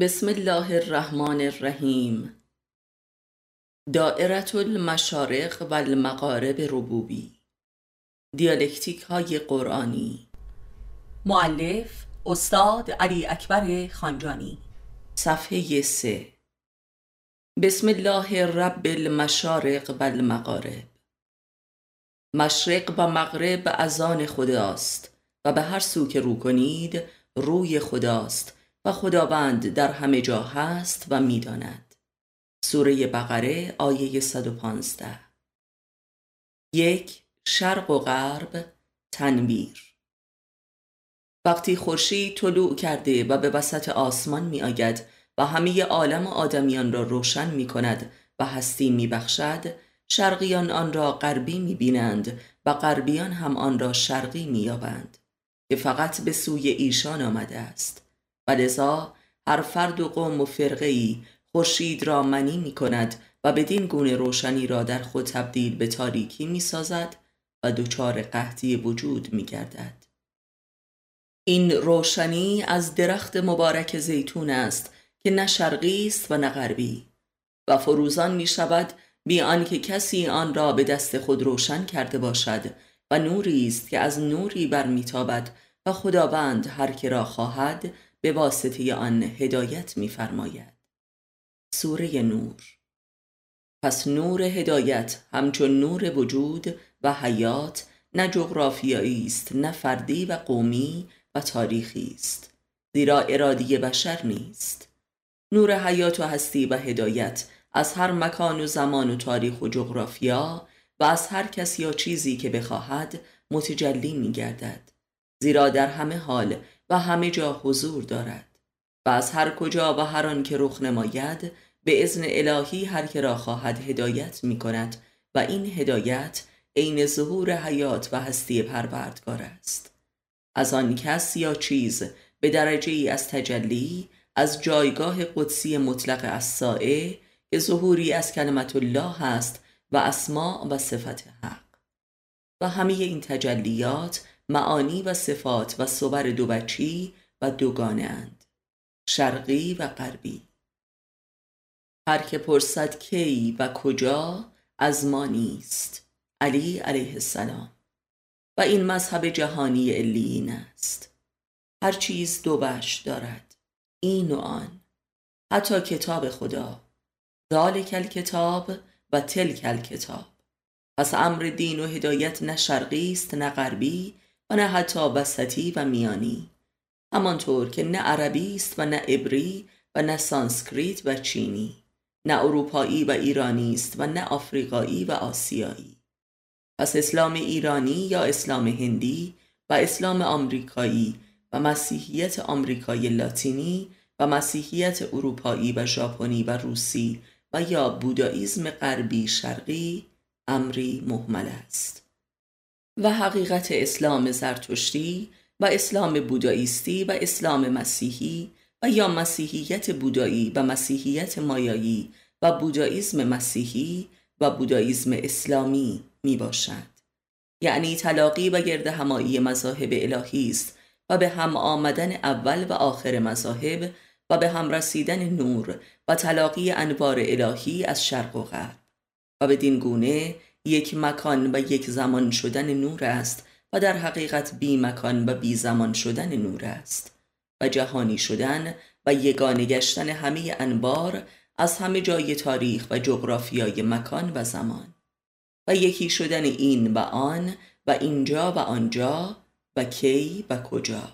بسم الله الرحمن الرحیم. دائرت المشارق و المغارب ربوبی. دیالکتیک های قرآنی. معلف استاد علی اکبر خانجانی. صفحه سه. بسم الله رب المشارق و المغارب. مشرق و مغرب از آن خداست و به هر سو که رو کنید روی خداست. و خداوند در همه جا هست و می‌داند. سوره بقره آیه 115 یک شرق و غرب تنویر. وقتی خورشید طلوع کرده و به وسط آسمان می آید و همه عالم آدمیان را روشن می کند و هستی می بخشد شرقیان آن را غربی می بینند و غربیان هم آن را شرقی می یابند که فقط به سوی ایشان آمده است. و لذا هر فرد و قوم و فرقه ای خورشید را منی می کند و بدین گونه روشنی را در خود تبدیل به تاریکی می سازد و دچار قحطی وجود می گردد. این روشنی از درخت مبارک زیتون است که نه شرقی است و نه غربی و فروزان می شود بی آنکه کسی آن را به دست خود روشن کرده باشد و نوری است که از نوری برمیتابد و خداوند هر که را خواهد به واسطه آن هدایت می‌فرماید. سوره نور. پس نور هدایت همچون نور وجود و حیات نه جغرافیایی است نه فردی و قومی و تاریخی است. زیرا ارادی بشر نیست. نور حیات و هستی و هدایت از هر مکان و زمان و تاریخ و جغرافیا و از هر کس یا چیزی که بخواهد متجلی می گردد زیرا در همه حال و همه جا حضور دارد. و از هر کجا و هر آن که رخ نماید به ازن الهی هر که را خواهد هدایت می کند و این هدایت عین ظهور حیات و هستی پروردگار است. از آن کس یا چیز به درجه ای از تجلی از جایگاه قدسی مطلق السائه که ظهوری از کلمت الله است و اسماع و صفت حق. و همه این تجلیات معانی و صفات و صور دو بچی و دوگانه اند شرقی و غربی. هر که پرسد کی و کجا از ما نیست علی علیه السلام. و این مذهب جهانی علیین است. هر چیز دو بش دارد این و آن. حتی کتاب خدا. ذالک الکتاب و تلک الکتاب. پس امر دین و هدایت نه شرقی است نه غربی. و نه حتی وسطی و میانی. همانطور که نه عربی است و نه عبری و نه سانسکریت و چینی نه اروپایی و ایرانی است و نه آفریقایی و آسیایی. پس اسلام ایرانی یا اسلام هندی و اسلام آمریکایی و مسیحیت آمریکای لاتینی و مسیحیت اروپایی و ژاپنی و روسی و یا بوداییزم غربی شرقی امری محمل است. و حقیقت اسلام زرتشتی و اسلام بوداییستی و اسلام مسیحی و یا مسیحیت بودایی و مسیحیت مایایی و بوداییزم مسیحی و بوداییزم اسلامی می باشد. یعنی تلاقی و گرد همایی مذاهب الهی است و به هم آمدن اول و آخر مذاهب و به هم رسیدن نور و تلاقی انوار الهی از شرق و غرب و بدین گونه یک مکان و یک زمان شدن نور است و در حقیقت بی مکان و بی زمان شدن نور است. و جهانی شدن و یگانه گشتن همه انبار از همه جای تاریخ و جغرافیای مکان و زمان. و یکی شدن این و آن و اینجا و آنجا و کی و کجا.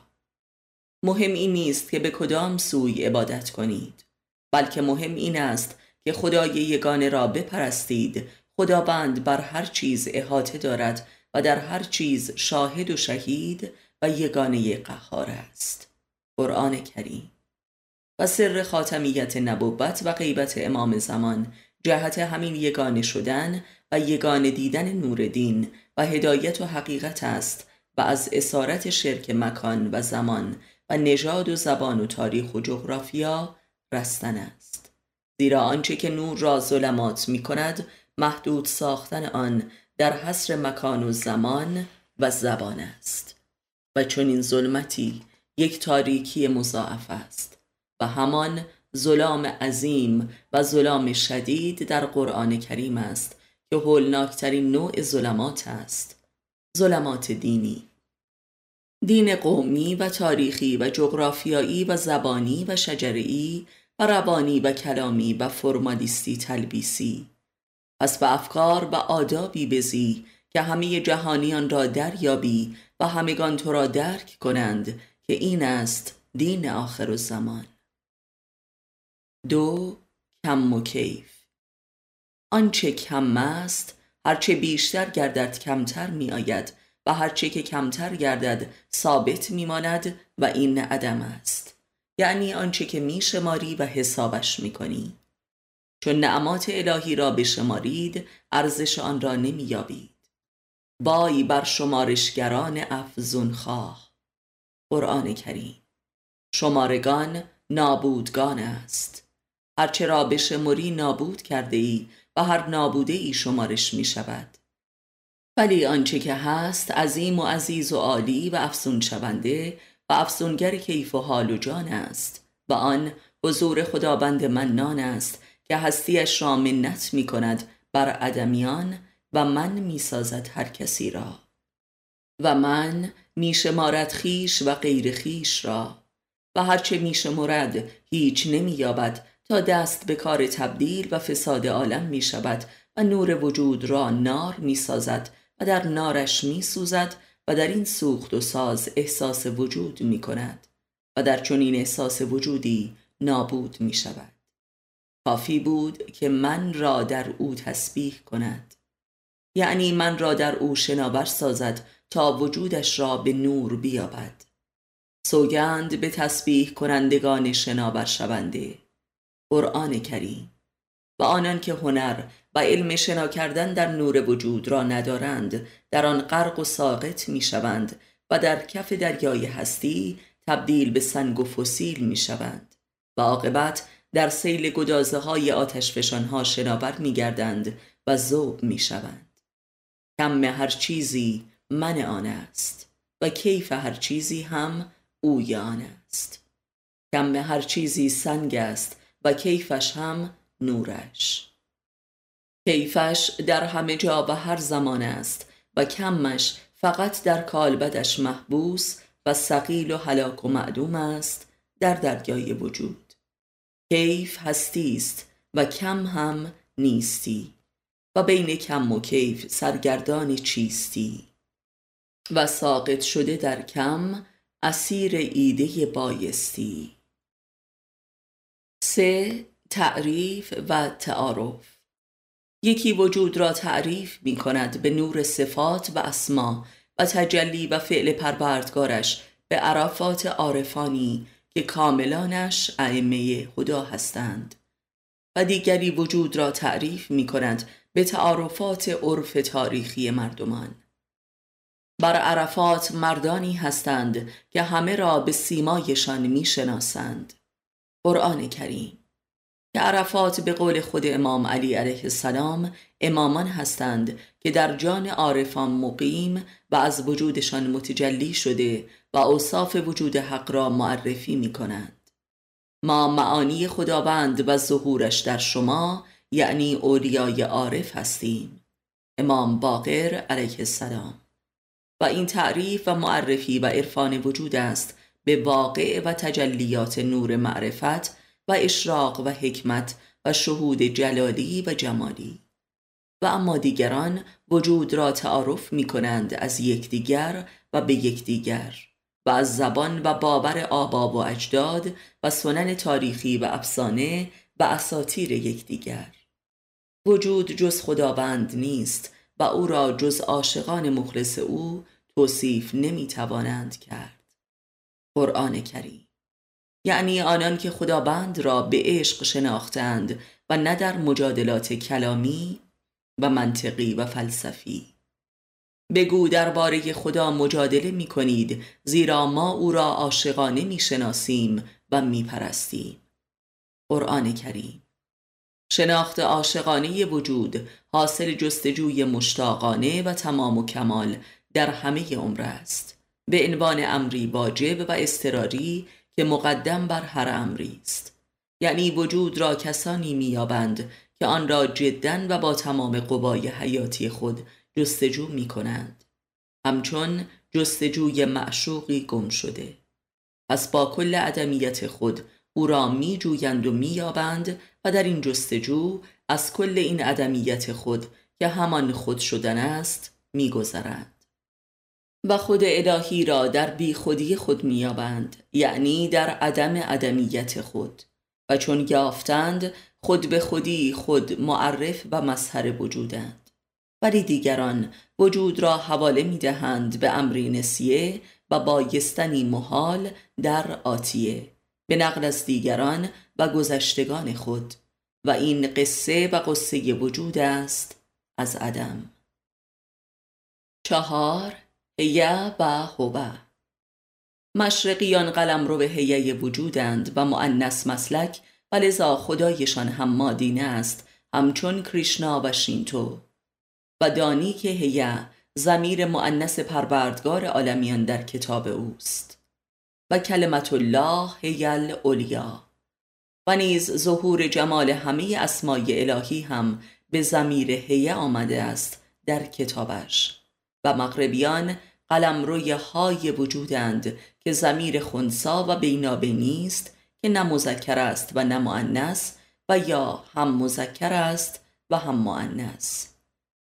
مهم این نیست که به کدام سوی عبادت کنید بلکه مهم این است که خدای یگانه را بپرستید خداوند بر هر چیز احاطه دارد و در هر چیز شاهد و شهید و یگانه قهار است. قرآن کریم. و سر خاتمیت نبوت و غیبت امام زمان جهت همین یگانه شدن و یگانه دیدن نور دین و هدایت و حقیقت است و از اسارت شرک مکان و زمان و نژاد و زبان و تاریخ و جغرافیا رستن است. زیرا آنچه که نور را ظلمات می کند محدود ساختن آن در حصر مکان و زمان و زبان است. و چون این ظلمتی یک تاریکی مضاعف است. و همان ظلام عظیم و ظلام شدید در قرآن کریم است که هولناکترین نوع ظلمات است. ظلمات دینی. دین قومی و تاریخی و جغرافیایی و زبانی و شجرعی و روانی و کلامی و فرمالیستی تلبیسی. پس به افکار و آدابی بزی که همه جهانیان را دریابی و همگان تو را درک کنند که این است دین آخر الزمان. دو کم و کیف. آنچه کم است هرچه بیشتر گردد کمتر می آید و هرچه که کمتر گردد ثابت می ماند و این عدم است. یعنی آنچه که می شماری و حسابش می کنی چون نعمات الهی را بشمارید ارزش آن را نمی یابید بای بر شمارشگران افزون خواه قرآن کریم. شمارگان نابودگان است. هرچه را بشمری نابود کرده ای و هر نابوده ای شمارش می شود ولی آنچه که هست عظیم و عزیز و عالی و افسون شونده و افسونگر کیف و حال و جان است و آن حضور خداوند منان است که هستیش را منت می کند بر عدمیان و من می سازد هر کسی را. و من می شمارد خیش و غیر خیش را. و هرچه می شمارد هیچ نمی یابد تا دست به کار تبدیل و فساد عالم می شود و نور وجود را نار می سازد و در نارش می سوزد و در این سوخت و ساز احساس وجود می کند و در چنین احساس وجودی نابود می شود کافی بود که من را در او تسبیح کند. یعنی من را در او شناور سازد تا وجودش را به نور بیابد. سوگند به تسبیح کنندگان شناور شونده. قرآن کریم. و آنان که هنر و علم شنا کردن در نور وجود را ندارند در آن غرق و ساقط می شوند و در کف دریای هستی تبدیل به سنگ و فسیل می شوند و عاقبت در سیل گدازه های آتش فشان ها شناور می گردند و ذوب می شوند کم هر چیزی من آن است و کیف هر چیزی هم اوی آن است. کم هر چیزی سنگ است و کیفش هم نورش. کیفش در همه جا و هر زمان است و کمش فقط در کالبدش محبوس و سقیل و حلاک و معدوم است در دریای وجود. کیف هستی است و کم هم نیستی و بین کم و کیف سرگردان چیستی و ساقط شده در کم اسیر ایده بایستی. سه تعریف و تعارف. یکی وجود را تعریف می کند به نور صفات و اسما و تجلی و فعل پروردگارش به عرفات عارفانی که کاملانش ائمه خدا هستند و دیگری وجود را تعریف می کند به تعارفات عرف تاریخی مردمان. بر عرفات مردانی هستند که همه را به سیمایشان می شناسند قرآن کریم که عرفات به قول خود امام علی علیه السلام امامان هستند که در جان عارفان مقیم و از وجودشان متجلی شده و اوصاف وجود حق را معرفی می کنند ما معانی خداوند و ظهورش در شما یعنی اولیای عارف هستیم. امام باقر علیه السلام. و این تعریف و معرفی و عرفان وجود است به واقع و تجلیات نور معرفت و اشراق و حکمت و شهود جلالی و جمالی. و اما دیگران وجود را تعارف می کنند از یکدیگر و به یکدیگر. و از زبان و باور آبا و اجداد و سنن تاریخی و افسانه و اساتیر یکدیگر. وجود جز خداوند نیست و او را جز عاشقان مخلص او توصیف نمی توانند کرد. قرآن کریم. یعنی آنان که خداوند را به عشق شناختند و نه در مجادلات کلامی و منطقی و فلسفی. بگو درباره خدا مجادله می کنید زیرا ما او را عاشقانه می شناسیم و می پرستیم. قرآن کریم. شناخت عاشقانه وجود حاصل جستجوی مشتاقانه و تمام و کمال در همه عمر است. به عنوان امری واجب و استراری که مقدم بر هر امری است. یعنی وجود را کسانی مییابند که آن را جدا و با تمام قوای حیاتی خود جستجو می کنند همچون جستجوی معشوقی گم شده. پس با کل عدمیت خود او را می جویند و می یابند و در این جستجو از کل این عدمیت خود که همان خود شدن است می گذرند. و خود الهی را در بی خودی خود می یابند یعنی در عدم عدمیت خود. و چون یافتند خود به خودی خود معرف و مظهر وجودند. ولی دیگران وجود را حواله می دهند به امری نسیه و بایستنی محال در آتیه. به نقل از دیگران و گذشتگان خود. و این قصه و قصه وجود است از عدم. چهار هیه و هوه. مشرقیان قلم رو به هیه وجودند و معنس مسلک و لذا خدایشان هم مادینه است همچون کریشنا و شینتو. و دانی که هیه زمیر معنس پروردگار عالمیان در کتاب اوست. و کلمت الله هیل اولیا و نیز ظهور جمال همه اسمای الهی هم به زمیر هیه آمده است در کتابش. و مغربیان قلم روی های وجودند که زمیر خونسا و بینابه نیست که نه مذکر است و نه معنس و یا هم مذکر است و هم معنس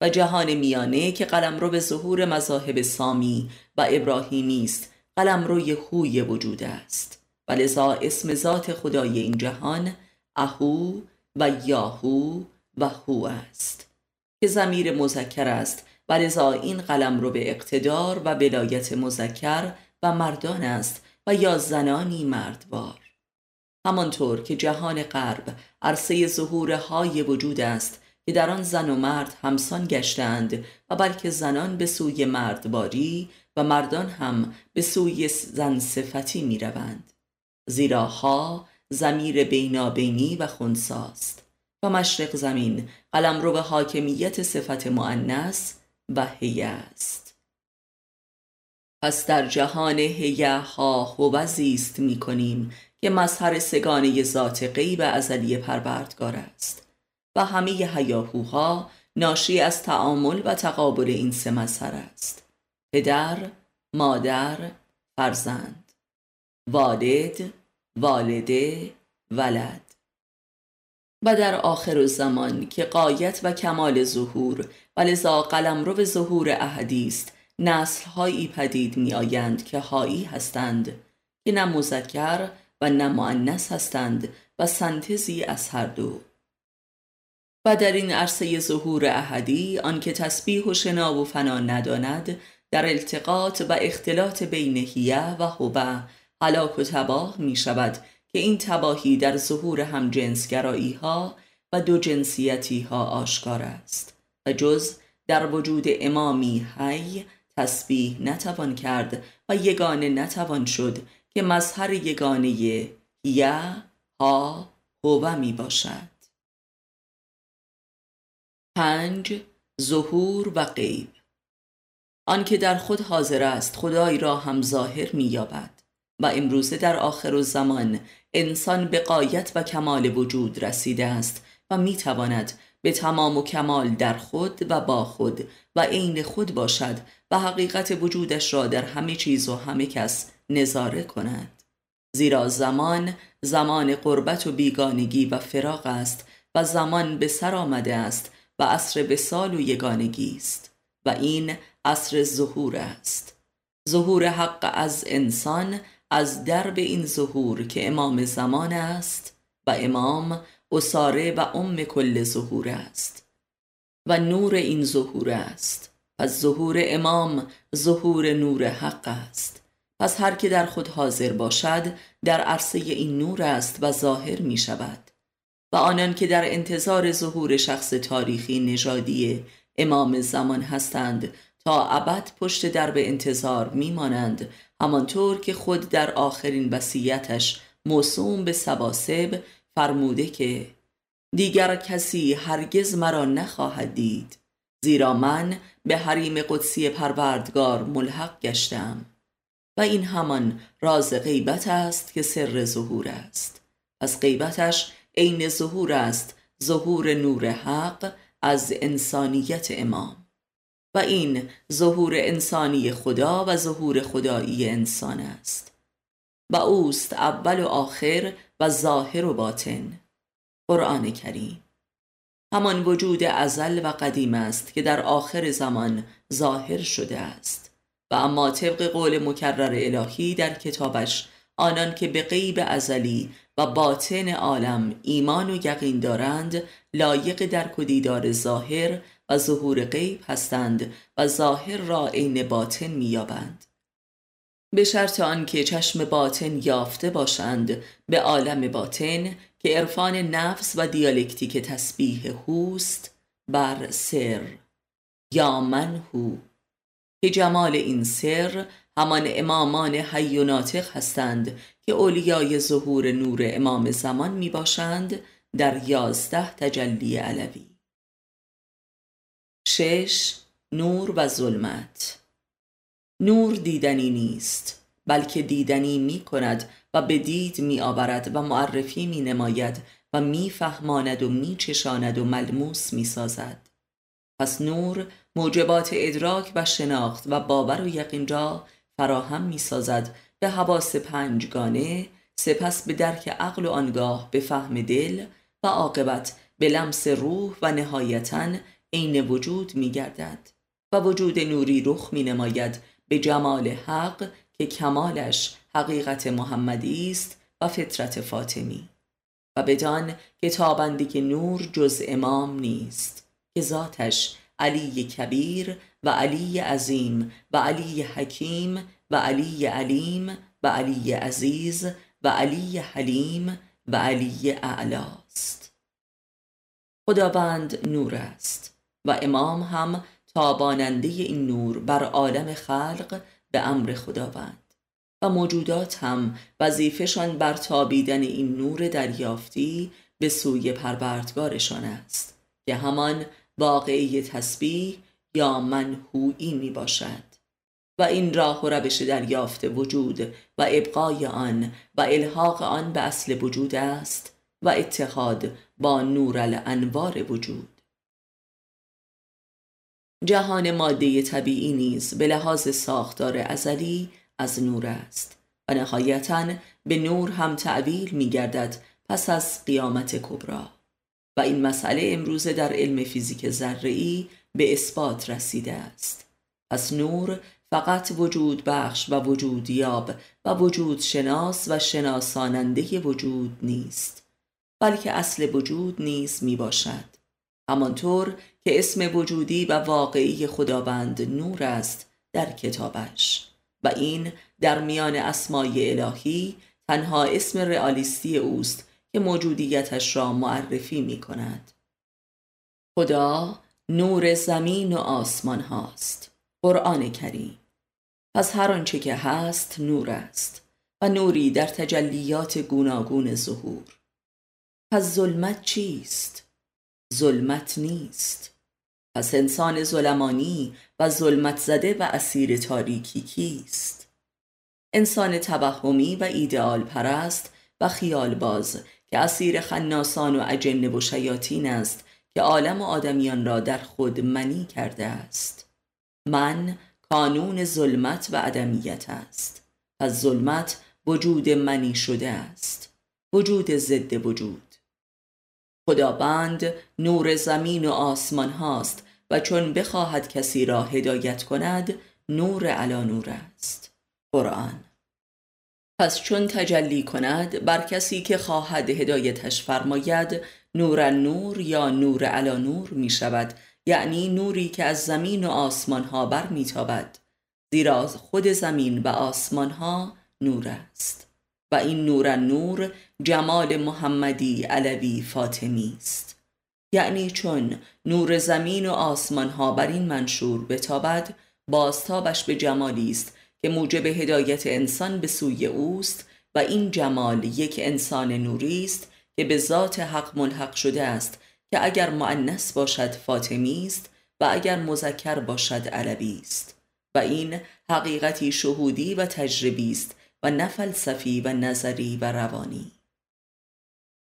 و جهان میانه که قلم رو به ظهور مذاهب سامی و ابراهیمی است. قلم روی خوی وجود است. و لذا اسم ذات خدای این جهان اهو و یاهو و هو است. که زمیر مذکر است. و لذا این قلم رو به اقتدار و بلایت مذکر و مردان است و یا زنانی مردوار. همانطور که جهان غرب عرصه ظهور های وجود است که در آن زن و مرد همسان گشتند و بلکه زنان به سوی مردباری و مردان هم به سوی زن صفتی می روند. زیرا ها زمیر بینابینی و خونساست. و مشرق زمین قلم رو به حاکمیت صفت معنس و هیه است. پس در جهان هیه ها و زیست می کنیم که مظهر سگانه ذات غیب ازلی پروردگار است. همه هیاهوها ناشی از تعامل و تقابل این سه مظهر است. پدر، مادر، فرزند. والد، والده، ولد. و در آخر زمان که قایت و کمال ظهور و لذا قلم رو به ظهور احدی است نسل هایی پدید می آیند که هایی هستند که نه مذکر و نه معنس هستند و سنتزی از هر دو. و در این عرصه ظهور احدی آنکه تسبیح و شنا و فنا نداند در التقاط و اختلاط بین هیه و هوه هلاک و تباه می شود که این تباهی در ظهور هم جنسگرایی ها و دو جنسیتی ها آشکار است و جز در وجود امامی هی تسبیح نتوان کرد و یگانه نتوان شد که مظهر یگانه هیه ها هوه می باشد. پنج ظهور و غیب. آنکه در خود حاضر است خدای را هم ظاهر مییابد و امروزه در آخر و زمان انسان به قایت و کمال وجود رسیده است و می‌تواند به تمام و کمال در خود و با خود و عین خود باشد و حقیقت وجودش را در همه چیز و همه کس نظاره کند. زیرا زمان زمان قربت و بیگانگی و فراغ است و زمان به سر آمده است و عصر سال و یگانگی است و این عصر ظهور است. ظهور حق از انسان از درب این ظهور که امام زمان است و امام اساره و ام کل ظهور است. و نور این ظهور است. پس ظهور امام ظهور نور حق است. پس هر که در خود حاضر باشد در عرصه این نور است و ظاهر می شود و آنان که در انتظار ظهور شخص تاریخی نژادی امام زمان هستند تا ابد پشت در به انتظار میمانند همانطور که خود در آخرین وصیتش موسوم به سباسب فرموده که دیگر کسی هرگز مرا نخواهد دید زیرا من به حریم قدسی پروردگار ملحق گشتم و این همان راز غیبت است که سر ظهور است. پس غیبتش عین ظهور است ظهور نور حق از انسانیت امام. و این ظهور انسانی خدا و ظهور خدایی انسان است. و اوست اول و آخر و ظاهر و باطن. قرآن کریم. همان وجود ازل و قدیم است که در آخر زمان ظاهر شده است. و اما طبق قول مکرر الهی در کتابش آنان که به غیب ازلی و باطن عالم ایمان و یقین دارند لایق درک و دیدار ظاهر و ظهور غیب هستند و ظاهر را عین باطن مییابند. به شرط آنکه چشم باطن یافته باشند به عالم باطن که عرفان نفس و دیالکتیک تسبیح هوست بر سر. یا من هو. که جمال این سر همان امامان حی و ناطق هستند که اولیای ظهور نور امام زمان می باشند در یازده تجلی علوی. شش نور و ظلمت. نور دیدنی نیست بلکه دیدنی می کند و به دید می آورد و معرفی می نماید و می فهماند و می چشاند و ملموس می سازد پس نور موجبات ادراک و شناخت و باور و یقین را فراهم می سازد به حواس پنجگانه سپس به درک عقل و آنگاه به فهم دل و عاقبت به لمس روح و نهایتا عین وجود می گردد و وجود نوری رخ می نماید به جمال حق که کمالش حقیقت محمدی است و فطرت فاطمی و بدان که تابنده که نور جز امام نیست که ذاتش علی کبیر و علی عظیم و علی حکیم و علی علیم و علی عزیز و علی حلیم و علی اعلاست. خداوند نور است و امام هم تاباننده این نور بر عالم خلق به امر خداوند. و موجودات هم وظیفهشان بر تابیدن این نور دریافتی به سوی پروردگارشان است که همان واقعی تسبیح یا منهویی می باشد و این راه و روش دریافت وجود و ابقای آن و الحاق آن به اصل وجود است و اتحاد با نور الانوار وجود. جهان ماده طبیعی نیز به لحاظ ساختار ازلی از نور است و نهایتا به نور هم تعبیر می گردد پس از قیامت کبرا و این مسئله امروزه در علم فیزیک ذره‌ای به اثبات رسیده است. پس نور فقط وجود بخش و وجود یاب و وجود شناس و شناساننده وجود نیست بلکه اصل وجود نیز می باشد همانطور که اسم وجودی و واقعی خداوند نور است در کتابش و این در میان اسمای الهی تنها اسم رئالیستی اوست که موجودیتش را معرفی می کند خدا نور زمین و آسمان هاست. قرآن کریم پس هر آنچه که هست نور است و نوری در تجلیات گوناگون ظهور پس ظلمت چیست؟ ظلمت نیست پس انسان ظلمانی و ظلمت زده و اسیر تاریکی کیست؟ انسان توهمی و ایدئال پرست و خیال باز که اسیر خناسان و اجنه و شیاطین است که عالم و آدمیان را در خود منی کرده است من کانون ظلمت و عدمیت است. پس ظلمت وجود منی شده است. وجود ضد وجود. خداوند نور زمین و آسمان هاست و چون بخواهد کسی را هدایت کند نور علا نور است. قرآن. پس چون تجلی کند بر کسی که خواهد هدایتش فرماید نور نور یا نور علا نور می شود یعنی نوری که از زمین و آسمان ها بر میتابد زیرا خود زمین و آسمان ها نور است و این نور نور جمال محمدی علوی فاطمی است. یعنی چون نور زمین و آسمان ها بر این منشور بتابد بازتابش به جمالی است که موجب هدایت انسان به سوی اوست و این جمال یک انسان نوری است که به ذات حق ملحق شده است که اگر معنس باشد فاطمی است و اگر مذکر باشد علوی است و این حقیقتی شهودی و تجربی است و نه فلسفی و نظری و روانی.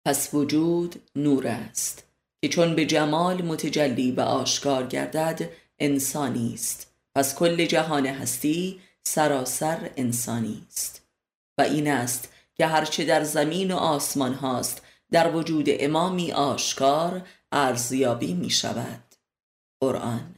پس وجود نور است که چون به جمال متجلی و آشکار گردد انسانی است. پس کل جهان هستی سراسر انسانی است. و این است که هرچه در زمین و آسمان هاست در وجود امامی آشکار ارزیابی می شود. قرآن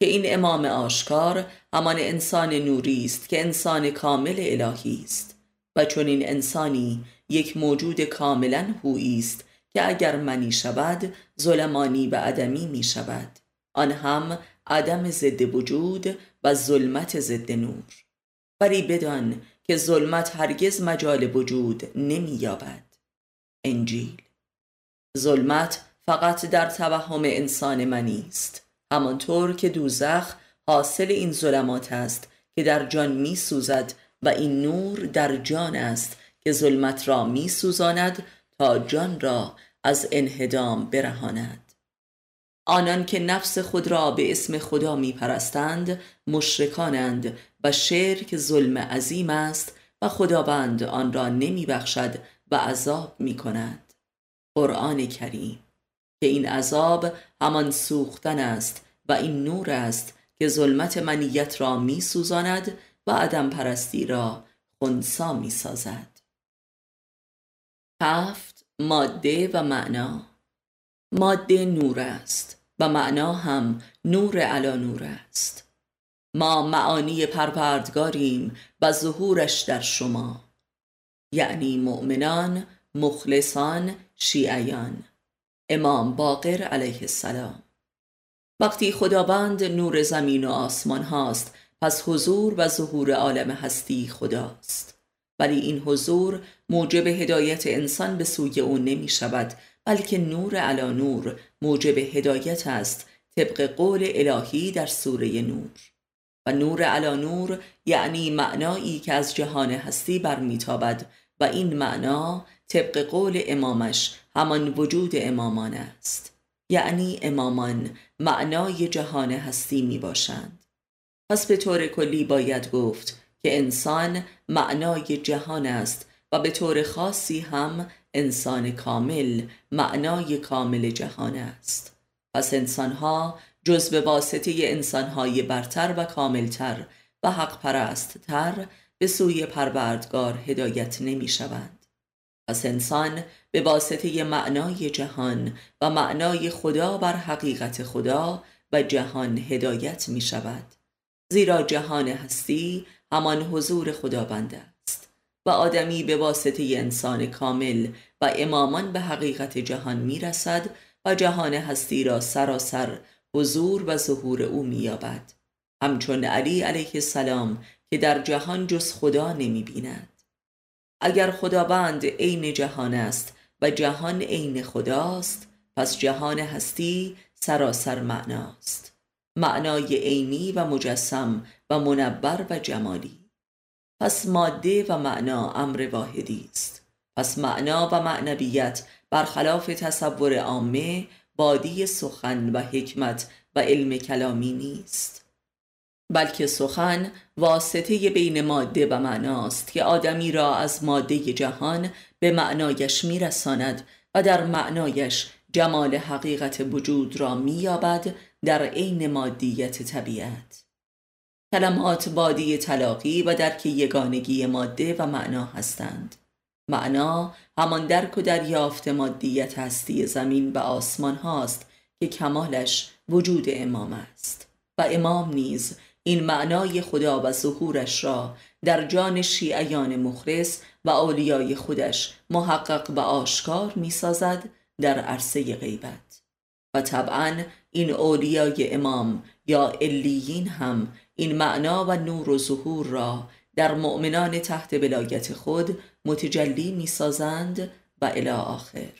که این امام آشکار همان انسان نوری است که انسان کامل الهی است و چون این انسانی یک موجود کاملا هویی است که اگر منی شود ظلمانی و عدمی می شود. آن هم عدم ضد وجود و ظلمت ضد نور. ولی بدان که ظلمت هرگز مجال وجود نمی یابد. انجیل ظلمت فقط در توهم انسان منی است همانطور که دوزخ حاصل این ظلمات است که در جان می سوزد و این نور در جان است که ظلمت را می سوزاند تا جان را از انهدام برهاند. آنان که نفس خود را به اسم خدا می پرستند مشرکانند و شرک ظلم عظیم است و خداوند آن را نمی بخشد و عذاب می کند قرآن کریم که این عذاب همان سوختن است و این نور است که ظلمت منیت را می سوزاند و عدم پرستی را خونسا می سازد هفت ماده و معنا. ماده نور است و معنا هم نور علا نور است. ما معانی پروردگاریم و ظهورش در شما یعنی مؤمنان مخلصان شیعیان. امام باقر علیه السلام. وقتی خداوند نور زمین و آسمان هاست پس حضور و ظهور عالم هستی خداست. ولی این حضور موجب هدایت انسان به سوی او نمی شود بلکه نور علا نور موجب هدایت است طبق قول الهی در سوره نور. و نور علا نور یعنی معنایی که از جهان هستی برمیتابد و این معنا طبق قول امامش همان وجود امامان است. یعنی امامان معنای جهان هستی می باشند. پس به طور کلی باید گفت که انسان معنای جهان است و به طور خاصی هم انسان کامل معنای کامل جهان است. پس انسانها جز به واسطه انسانهای برتر و کاملتر و حق پرست تر به سوی پروردگار هدایت نمی شوند. پس انسان به واسطه معنای جهان و معنای خدا بر حقیقت خدا و جهان هدایت می شود زیرا جهان هستی همان حضور خداوند است و آدمی به واسطه انسان کامل و امامان به حقیقت جهان می رسد و جهان هستی را سراسر حضور و ظهور او می یابد همچون علی علیه السلام که در جهان جز خدا نمی بیند اگر خداوند عین جهان است و جهان عین خداست پس جهان هستی سراسر معناست. معنای عینی و مجسم و منبر و جمالی. پس ماده و معنا امر واحدی است. پس معنا و معنویت برخلاف تصور عامه بادی سخن و حکمت و علم کلامی نیست. بلکه سخن واسطه بین ماده و معناست که آدمی را از ماده جهان به معنایش میرساند و در معنایش جمال حقیقت وجود را مییابد در عین مادیت طبیعت. کلمات بادی تلاقی و درک یگانگی ماده و معنا هستند. معنا همان درک و دریافت مادیت هستی زمین و آسمان هاست که کمالش وجود امام است و امام نیز این معنای خدا و ظهورش را در جان شیعیان مخلص و اولیای خودش محقق و آشکار می سازد در عرصه غیبت. و طبعا این اولیای امام یا علیین هم این معنا و نور و ظهور را در مؤمنان تحت ولایت خود متجلی می سازند و الی آخر.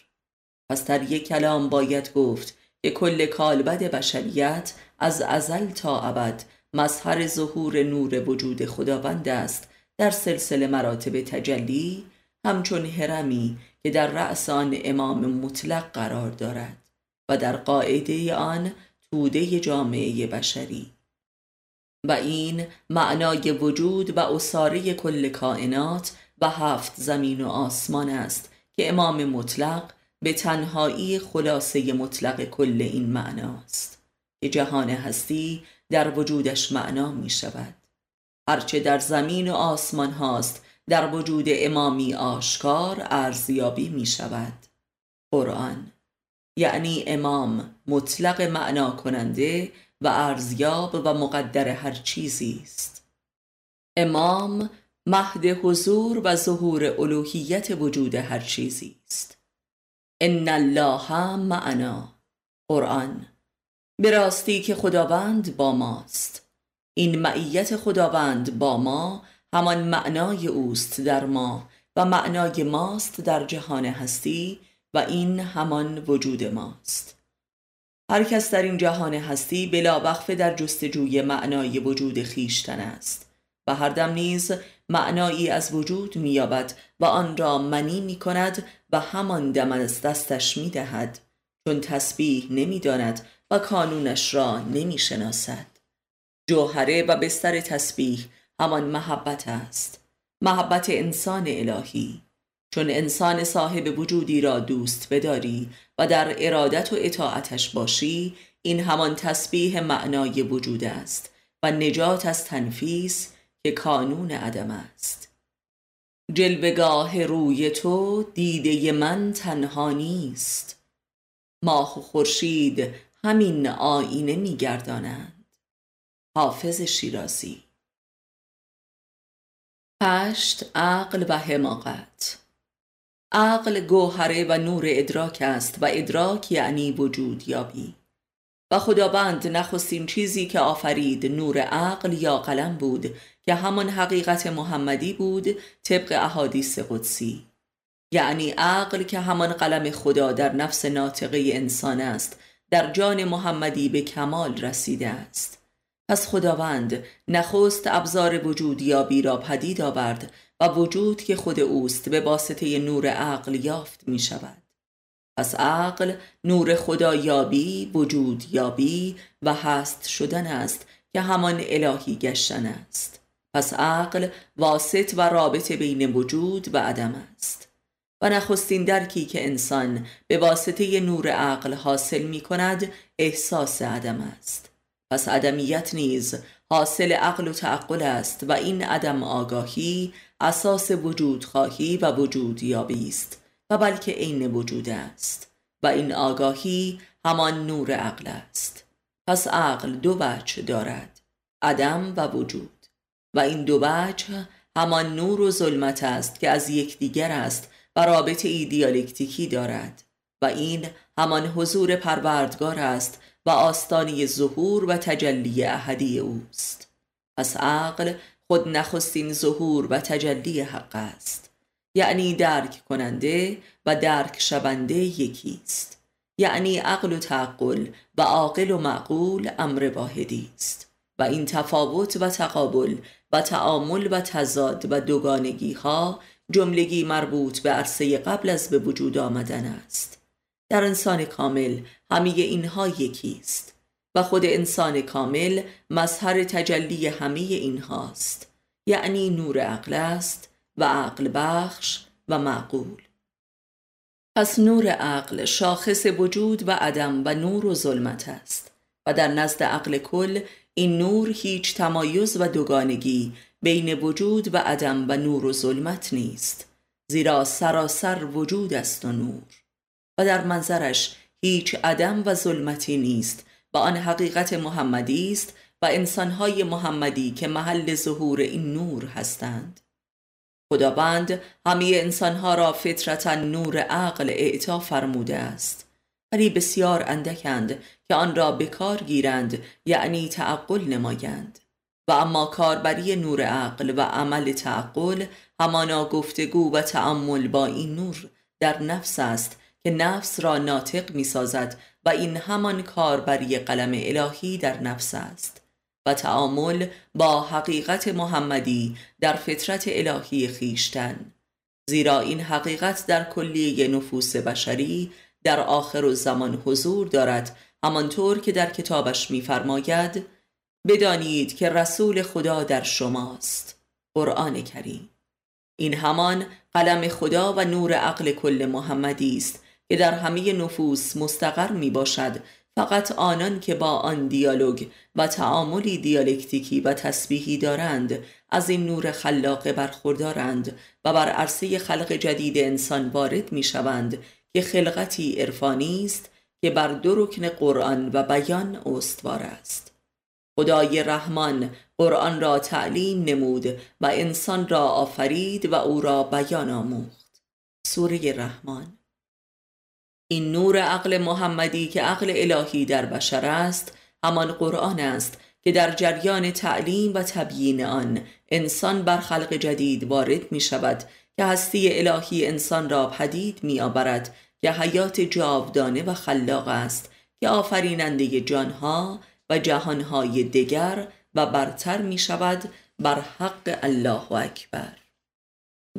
پس در یک کلام باید گفت که کل کالبد بشریت از ازل تا ابد مظهر ظهور نور وجود خداوند است در سلسله مراتب تجلی همچون هرمی که در رأس آن امام مطلق قرار دارد و در قاعده آن توده جامعه بشری. و این معنای وجود و اصاره کل کائنات و هفت زمین و آسمان است که امام مطلق به تنهایی خلاصه مطلق کل این معناست که جهان هستی در وجودش معنا می شود هرچه در زمین و آسمان هاست در وجود امامی آشکار ارزیابی می شود قرآن یعنی امام مطلق معنا کننده و ارزیاب و مقدر هر چیزی است. امام مهد حضور و ظهور الوهیت وجود هر چیزی است. ان الله معنا. قرآن به راستی که خداوند با ماست. این معیت خداوند با ما همان معنای اوست در ما و معنای ماست در جهان هستی و این همان وجود ماست. هر کس در این جهان هستی بلا وقفه در جستجوی معنای وجود خیشتن است و هر دم نیز معنایی از وجود مییابد و آن را منی می کند و همان دم از دستش می دهد چون تسبیح نمی داند کانونش را نمی شناسد جوهره و بستر تسبیح همان محبت است. محبت انسان الهی. چون انسان صاحب وجودی را دوست بداری و در ارادت و اطاعتش باشی این همان تسبیح معنای وجود است و نجات از تنفیس که کانون عدم است. جلوگاه روی تو دیده من تنها نیست. ماه و خورشید همین آینه میگردانند حافظ شیرازی. هشت عقل و حماقت. عقل گوهره و نور ادراک است و ادراک یعنی وجود یابی. و خداوند نخستین چیزی که آفرید نور عقل یا قلم بود که همان حقیقت محمدی بود طبق احادیث قدسی. یعنی عقل که همان قلم خدا در نفس ناطقه انسان است در جان محمدی به کمال رسیده است. پس خداوند نخست ابزار وجود یابی را پدید آورد و وجود که خود اوست به واسطه نور عقل یافت می شود پس عقل نور خدا یابی وجود یابی و هست شدن است که همان الهی گشتن است. پس عقل واسط و رابط بین وجود و عدم است. و نخستین درکی که انسان به واسطه نور عقل حاصل می کند احساس عدم است. پس عدمیت نیز حاصل عقل و تعقل است و این عدم آگاهی اساس وجود خواهی و وجود یابی است و بلکه عین وجود است و این آگاهی همان نور عقل است. پس عقل دو وجه دارد عدم و وجود. و این دو وجه همان نور و ظلمت است که از یکدیگر است و رابطه ایدیالکتیکی دارد و این همان حضور پروردگار است و آستانی ظهور و تجلی احدی اوست. پس عقل خود نخستین ظهور و تجلی حق است. یعنی درک کننده و درک شونده یکی است. یعنی عقل و تعقل و عاقل و معقول امر واحدی است. و این تفاوت و تقابل و تعامل و تضاد و دوگانگی ها جملگی مربوط به عرصه قبل از به وجود آمدن است. در انسان کامل همه اینها یکی است. و خود انسان کامل مظهر تجلی همه اینهاست. یعنی نور عقل است و عقل بخش و معقول. پس نور عقل شاخص وجود و عدم و نور و ظلمت است. و در نزد عقل کل این نور هیچ تمایز و دوگانگی بین وجود و عدم و نور و ظلمت نیست زیرا سراسر وجود است و نور. و در منظرش هیچ عدم و ظلمتی نیست و آن حقیقت محمدی است و انسانهای محمدی که محل ظهور این نور هستند. خداوند همه انسانها را فطرتا نور عقل اعطا فرموده است. ولی بسیار اندکند که آن را به کار گیرند یعنی تعقل نمایند. و اما کاربری نور عقل و عمل تعقل همانا گفتگو و تعمل با این نور در نفس است که نفس را ناطق می سازد و این همان کاربری قلم الهی در نفس است و تعامل با حقیقت محمدی در فطرت الهی خیشتن زیرا این حقیقت در کلیه نفوس بشری در آخر و زمان حضور دارد همانطور که در کتابش می‌فرماید بدانید که رسول خدا در شماست. قرآن کریم. این همان قلم خدا و نور عقل کل محمدی است که در همه نفوس مستقر می باشد فقط آنان که با آن دیالوگ و تعاملی دیالکتیکی و تسبیحی دارند از این نور خلاقه برخوردارند و بر عرصه خلق جدید انسان وارد می شوند که خلقتی عرفانی است که بر دو رکن قرآن و بیان استوار است. خدای رحمان قرآن را تعلیم نمود و انسان را آفرید و او را بیان آموخت. سوره رحمان. این نور عقل محمدی که عقل الهی در بشر است همان قرآن است که در جریان تعلیم و تبیین آن انسان بر خلق جدید وارد می شود که هستی الهی انسان را پدید می آورد که حیات جاودانه و خلاق است که آفریننده جانها و جهانهای دگر و برتر می شود بر حق الله اکبر.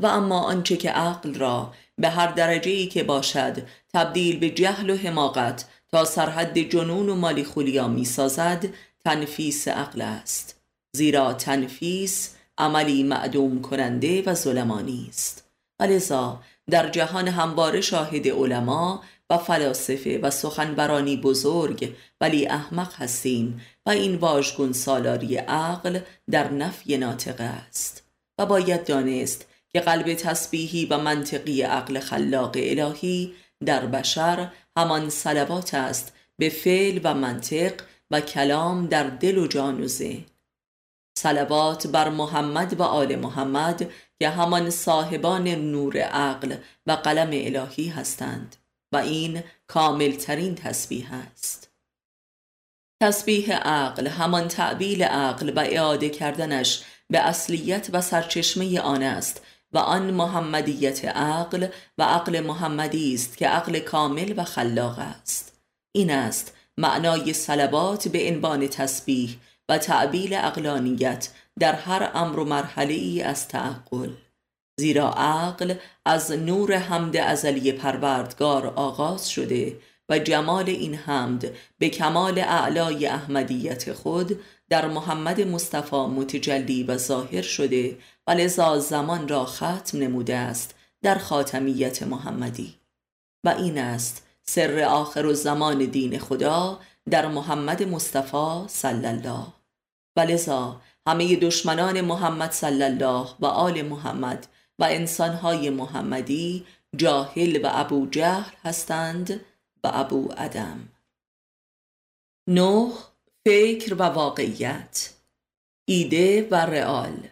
و اما آنچه که عقل را به هر درجه ای که باشد تبدیل به جهل و حماقت تا سرحد جنون و مالی خولیا می سازد تنفیس عقل است. زیرا تنفیس عملی معدوم کننده و ظلمانی است. ولذا در جهان همواره شاهد علما و فلاسفه و سخنبرانی بزرگ ولی احمق هستیم و این واژگون سالاری عقل در نفی ناطقه است و باید دانست که قلب تسبیحی و منطقی عقل خلاق الهی در بشر همان صلوات است به فعل و منطق و کلام در دل و جان و ذهن. صلوات بر محمد و آل محمد که همان صاحبان نور عقل و قلم الهی هستند. و این کاملترین تسبیح است. تسبیح عقل همان تعبیل عقل و اعاده کردنش به اصلیت و سرچشمه آن است و آن محمدیت عقل و عقل محمدی است که عقل کامل و خلاق است. این است معنای صلبات به عنوان تسبیح و تعبیل اقلانیت در هر امر و مرحله ای از تعقل. زیرا عقل از نور حمد ازلی پروردگار آغاز شده و جمال این حمد به کمال اعلای احمدیت خود در محمد مصطفی متجلی و ظاهر شده و لذا زمان را ختم نموده است در خاتمیت محمدی. و این است سر آخر و زمان دین خدا در محمد مصطفی صلی الله. و لذا همه دشمنان محمد صلی الله و آل محمد و انسانهای محمدی جاهل و ابو جهل هستند و ابو ادم نه فکر و واقعیت ایده و رئال.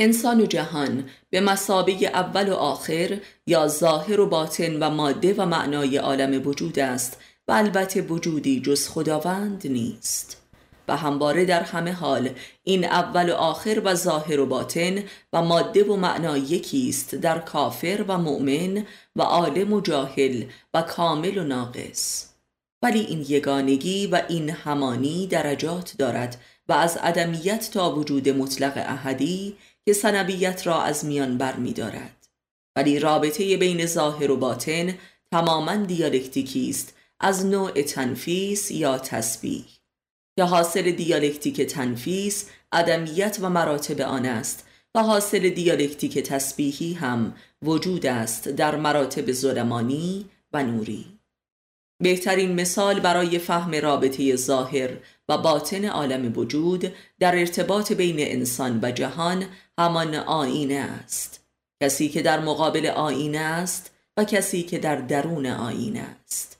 انسان و جهان به مسابه اول و آخر یا ظاهر و باطن و ماده و معنای عالم وجود است و البته وجودی جز خداوند نیست. و همواره در همه حال این اول و آخر و ظاهر و باطن و ماده و معنا یکی است در کافر و مؤمن و عالم و جاهل و کامل و ناقص ولی این یگانگی و این همانی درجات دارد و از عدمیت تا وجود مطلق احدی که ثنویت را از میان بر می دارد. ولی رابطه بین ظاهر و باطن تماما دیالکتیکی است از نوع تنفیس یا تسبیح که حاصل دیالکتیک تنفیس عدمیت و مراتب آن است و حاصل دیالکتیک تسبیحی هم وجود است در مراتب ظلمانی و نوری. بهترین مثال برای فهم رابطه ظاهر و باطن عالم وجود در ارتباط بین انسان و جهان همان آینه است. کسی که در مقابل آینه است و کسی که در درون آینه است.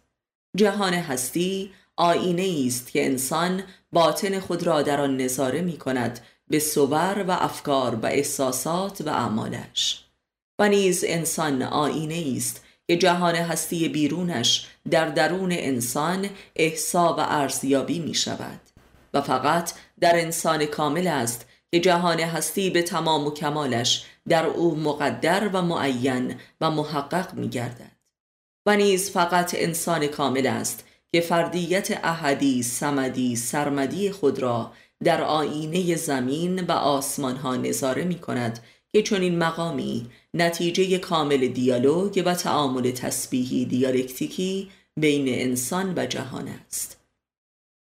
جهان هستی آینه است که انسان باطن خود را در آن نظاره می کند به صور و افکار و احساسات و اعمالش. و نیز انسان آینه است که جهان هستی بیرونش در درون انسان احسا و ارزیابی می شود و فقط در انسان کامل است که جهان هستی به تمام و کمالش در او مقدر و معین و محقق می گردد و نیز فقط انسان کامل است که فردیت احدی سمدی سرمدی خود را در آینه زمین و آسمان ها نظاره می کند که چنین مقامی نتیجه کامل دیالوگ و تعامل تسبیحی دیالکتیکی بین انسان و جهان است.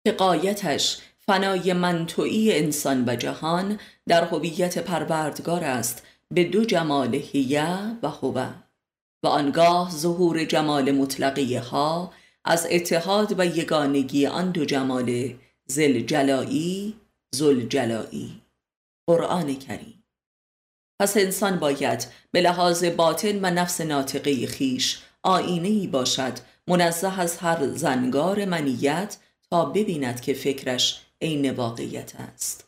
که قایتش فنای منطوعی انسان و جهان در هویت پروردگار است به دو جمال هیه و هوه و آنگاه ظهور جمال مطلقی ها از اتحاد و یگانگی آن دو جمال زل جلایی زل جلایی قرآن کریم. پس انسان باید به لحاظ باطن و نفس ناطقه خیش آینه ای باشد منزه از هر زنگار منیت تا ببیند که فکرش عین واقعیت است.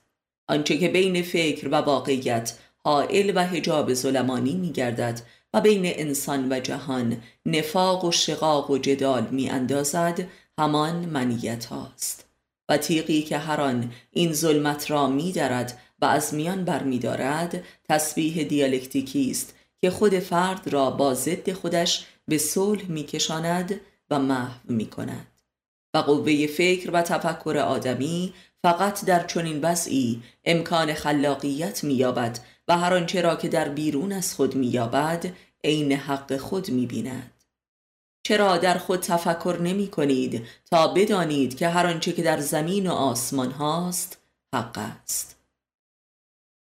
آنچه که بین فکر و واقعیت حائل و حجاب ظلمانی می گردد و بین انسان و جهان نفاق و شقاق و جدال می اندازد همان منیت هاست. و تیغی که هر آن این ظلمت را می درد و از میان بر می دارد تسبیح دیالکتیکی است که خود فرد را با ضد خودش به صلح می کشاند و محو می کند. و قوه فکر و تفکر آدمی فقط در چنین وضعی امکان خلاقیت مییابد و هر آنچه را که در بیرون از خود مییابد عین حق خود می‌بیند. چرا در خود تفکر نمی کنید تا بدانید که هر آنچه که در زمین و آسمان هاست حق است؟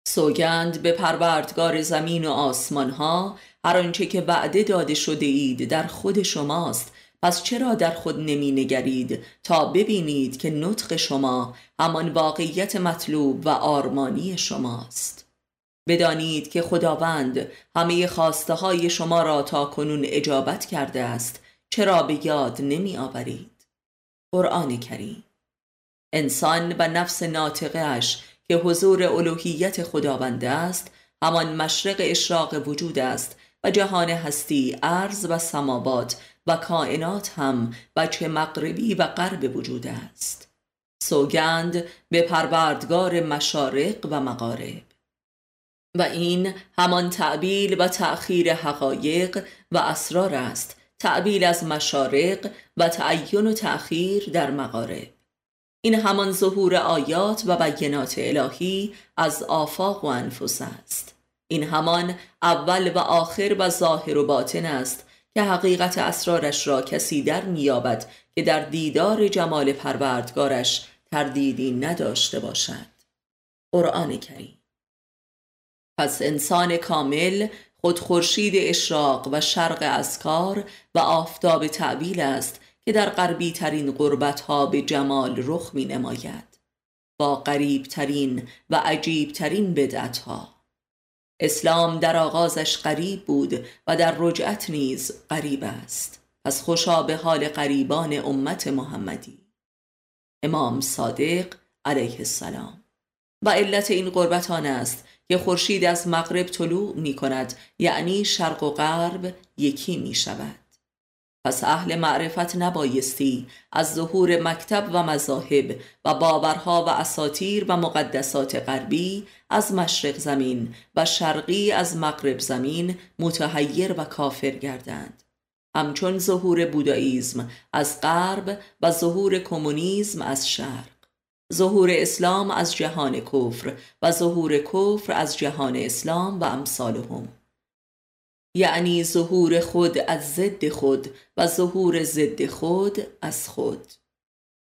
سوگند به پروردگار زمین و آسمان ها هر آنچه که وعده داده شده اید در خود شماست. پس چرا در خود نمی نگرید تا ببینید که نطق شما همان واقعیت مطلوب و آرمانی شماست؟ بدانید که خداوند همه خواسته های شما را تا کنون اجابت کرده است چرا به یاد نمی آورید قرآن کریم. انسان و نفس ناطقش که حضور الوهیت خداوند است همان مشرق اشراق وجود است و جهان هستی عرض و سماوات و کائنات هم بچه مغربی و غرب وجود است. سوگند به پروردگار مشارق و مغارب. و این همان تعبیل و تأخیر حقایق و اسرار است. تعبیل از مشارق و تعین و تأخیر در مغارب. این همان ظهور آیات و بینات الهی از آفاق و انفس است. این همان اول و آخر و ظاهر و باطن است که حقیقت اسرارش را کسی در میابد که در دیدار جمال پروردگارش تردیدی نداشته باشد. قرآن کریم. پس انسان کامل خود خورشید اشراق و شرق اسکار و آفتاب تعبیل است که در غربی ترین قربت ها به جمال رخ می نماید با قریب ترین و عجیب ترین بدعت ها اسلام در آغازش قریب بود و در رجعت نیز قریب است. پس خوشا به حال قریبان امت محمدی. امام صادق علیه السلام. و علت این قربت آن است که خورشید از مغرب طلوع می کند یعنی شرق و غرب یکی می شود پس اهل معرفت نبایستی از ظهور مکتب و مذاهب و باورها و اساتیر و مقدسات غربی از مشرق زمین و شرقی از مغرب زمین متحیر و کافر گردند. همچون ظهور بوداییزم از غرب و ظهور کمونیسم از شرق. ظهور اسلام از جهان کفر و ظهور کفر از جهان اسلام و امثالهم. یعنی ظهور خود از ضد خود و ظهور ضد خود از خود.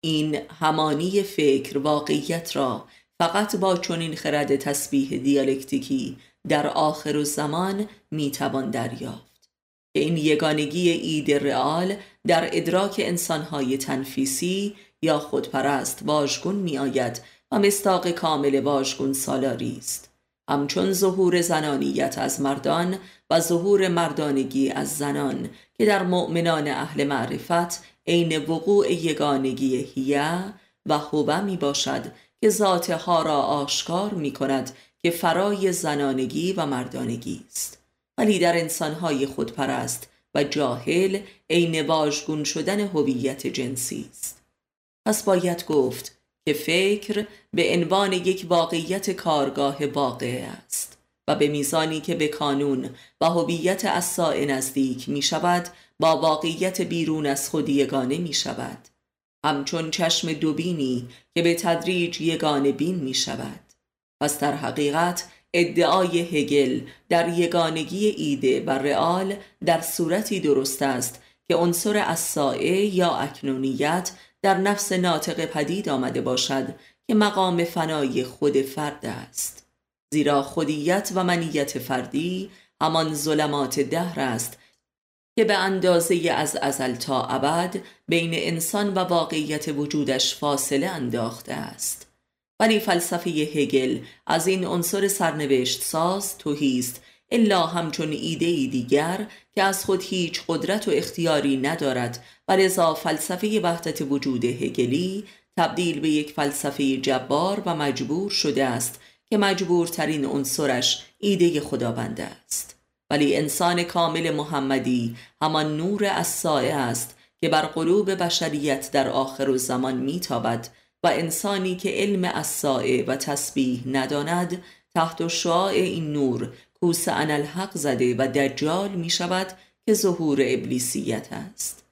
این همانی فکر واقعیت را فقط با چنین خرد تسبیح دیالکتیکی در آخر زمان می‌توان دریافت. که این یگانگی اید رئال در ادراک انسانهای تنفیسی یا خودپرست واژگون می آید و مستاق کامل واژگون سالاری است. همچون ظهور زنانیت از مردان و ظهور مردانگی از زنان که در مؤمنان اهل معرفت عین وقوع یگانگی هیه و هوه می باشد که ذات ها را آشکار می کند که فرای زنانگی و مردانگی است. ولی در انسانهای خودپرست و جاهل عین واژگون شدن هویت جنسی است. پس باید گفت که فکر به عنوان یک واقعیت کارگاه واقع است و به میزانی که به کانون و هویت اصاع نزدیک می شود با واقعیت بیرون از خود یگانه می شود همچون چشم دوبینی که به تدریج یگانه بین می شود پس در حقیقت ادعای هگل در یگانگی ایده و رئال در صورتی درست است که عنصر اصائه یا اکنونیت در نفس ناطق پدید آمده باشد که مقام فنای خود فرد است. زیرا خودیت و منیت فردی همان ظلمات دهر است که به اندازه از ازل تا ابد بین انسان و واقعیت وجودش فاصله انداخته است. ولی فلسفه هگل از این عنصر سرنوشت ساز توهیست الا همچون ایده ای دیگر که از خود هیچ قدرت و اختیاری ندارد و لذا فلسفه وحدت وجود هگلی تبدیل به یک فلسفه جبار و مجبور شده است که مجبورترین عنصرش ایده خداوند است. ولی انسان کامل محمدی همان نور از است که بر قلوب بشریت در آخر و زمان میتابد و انسانی که علم از و تسبیح نداند تحت شعاع این نور کوس الحق زده و دجال می شود که ظهور ابلیسیت است.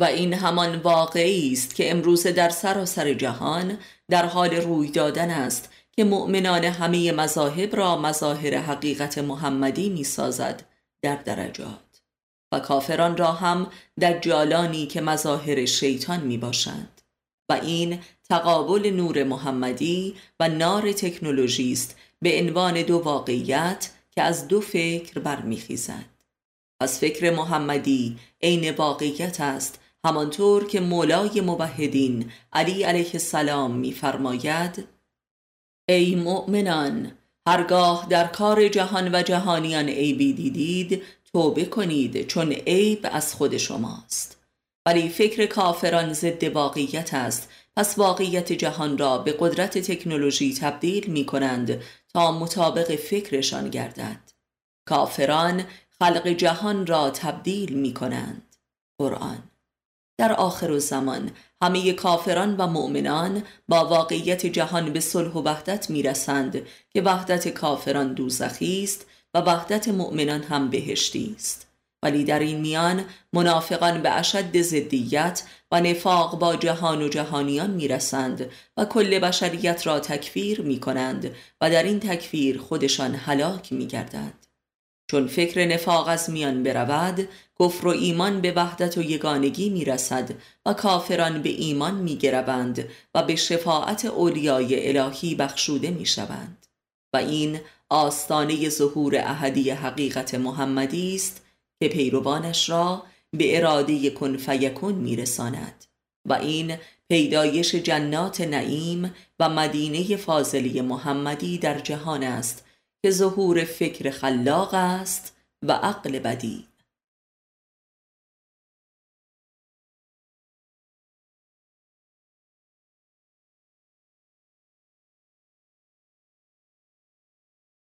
و این همان واقعی است که امروز در سراسر جهان در حال روی دادن است که مؤمنان همه مذاهب را مظاهر حقیقت محمدی می سازد در درجات. و کافران را هم دجالانی که مظاهر شیطان می باشند. و این تقابل نور محمدی و نار تکنولوژی است به عنوان دو واقعیت که از دو فکر برمیخیزد. پس فکر محمدی عین واقعیت است همانطور که مولای موحدین علی علیه السلام میفرماید ای مؤمنان هرگاه در کار جهان و جهانیان عیبی دیدید توبه کنید چون عیب از خود شماست. ولی فکر کافران ضد واقعیت است. پس واقعیت جهان را به قدرت تکنولوژی تبدیل می کنند تا مطابق فکرشان گردد. کافران خلق جهان را تبدیل می کنند قرآن. در آخر زمان همه کافران و مؤمنان با واقعیت جهان به صلح و وحدت می رسند که وحدت کافران دوزخی است و وحدت مؤمنان هم بهشتی است. ولی در این میان منافقان به اشد زدیت و نفاق با جهان و جهانیان می‌رسند و کل بشریت را تکفیر می کنند و در این تکفیر خودشان هلاک می گردند. چون فکر نفاق از میان برود کفر و ایمان به وحدت و یگانگی می رسد و کافران به ایمان می گربند و به شفاعت اولیای الهی بخشوده می شوند و این آستانه ظهور احدی حقیقت محمدی است که پیروانش را به اراده کن فیکون میرساند و این پیدایش جنات نعیم و مدینه فاضلی محمدی در جهان است که ظهور فکر خلاق است و عقل بدی.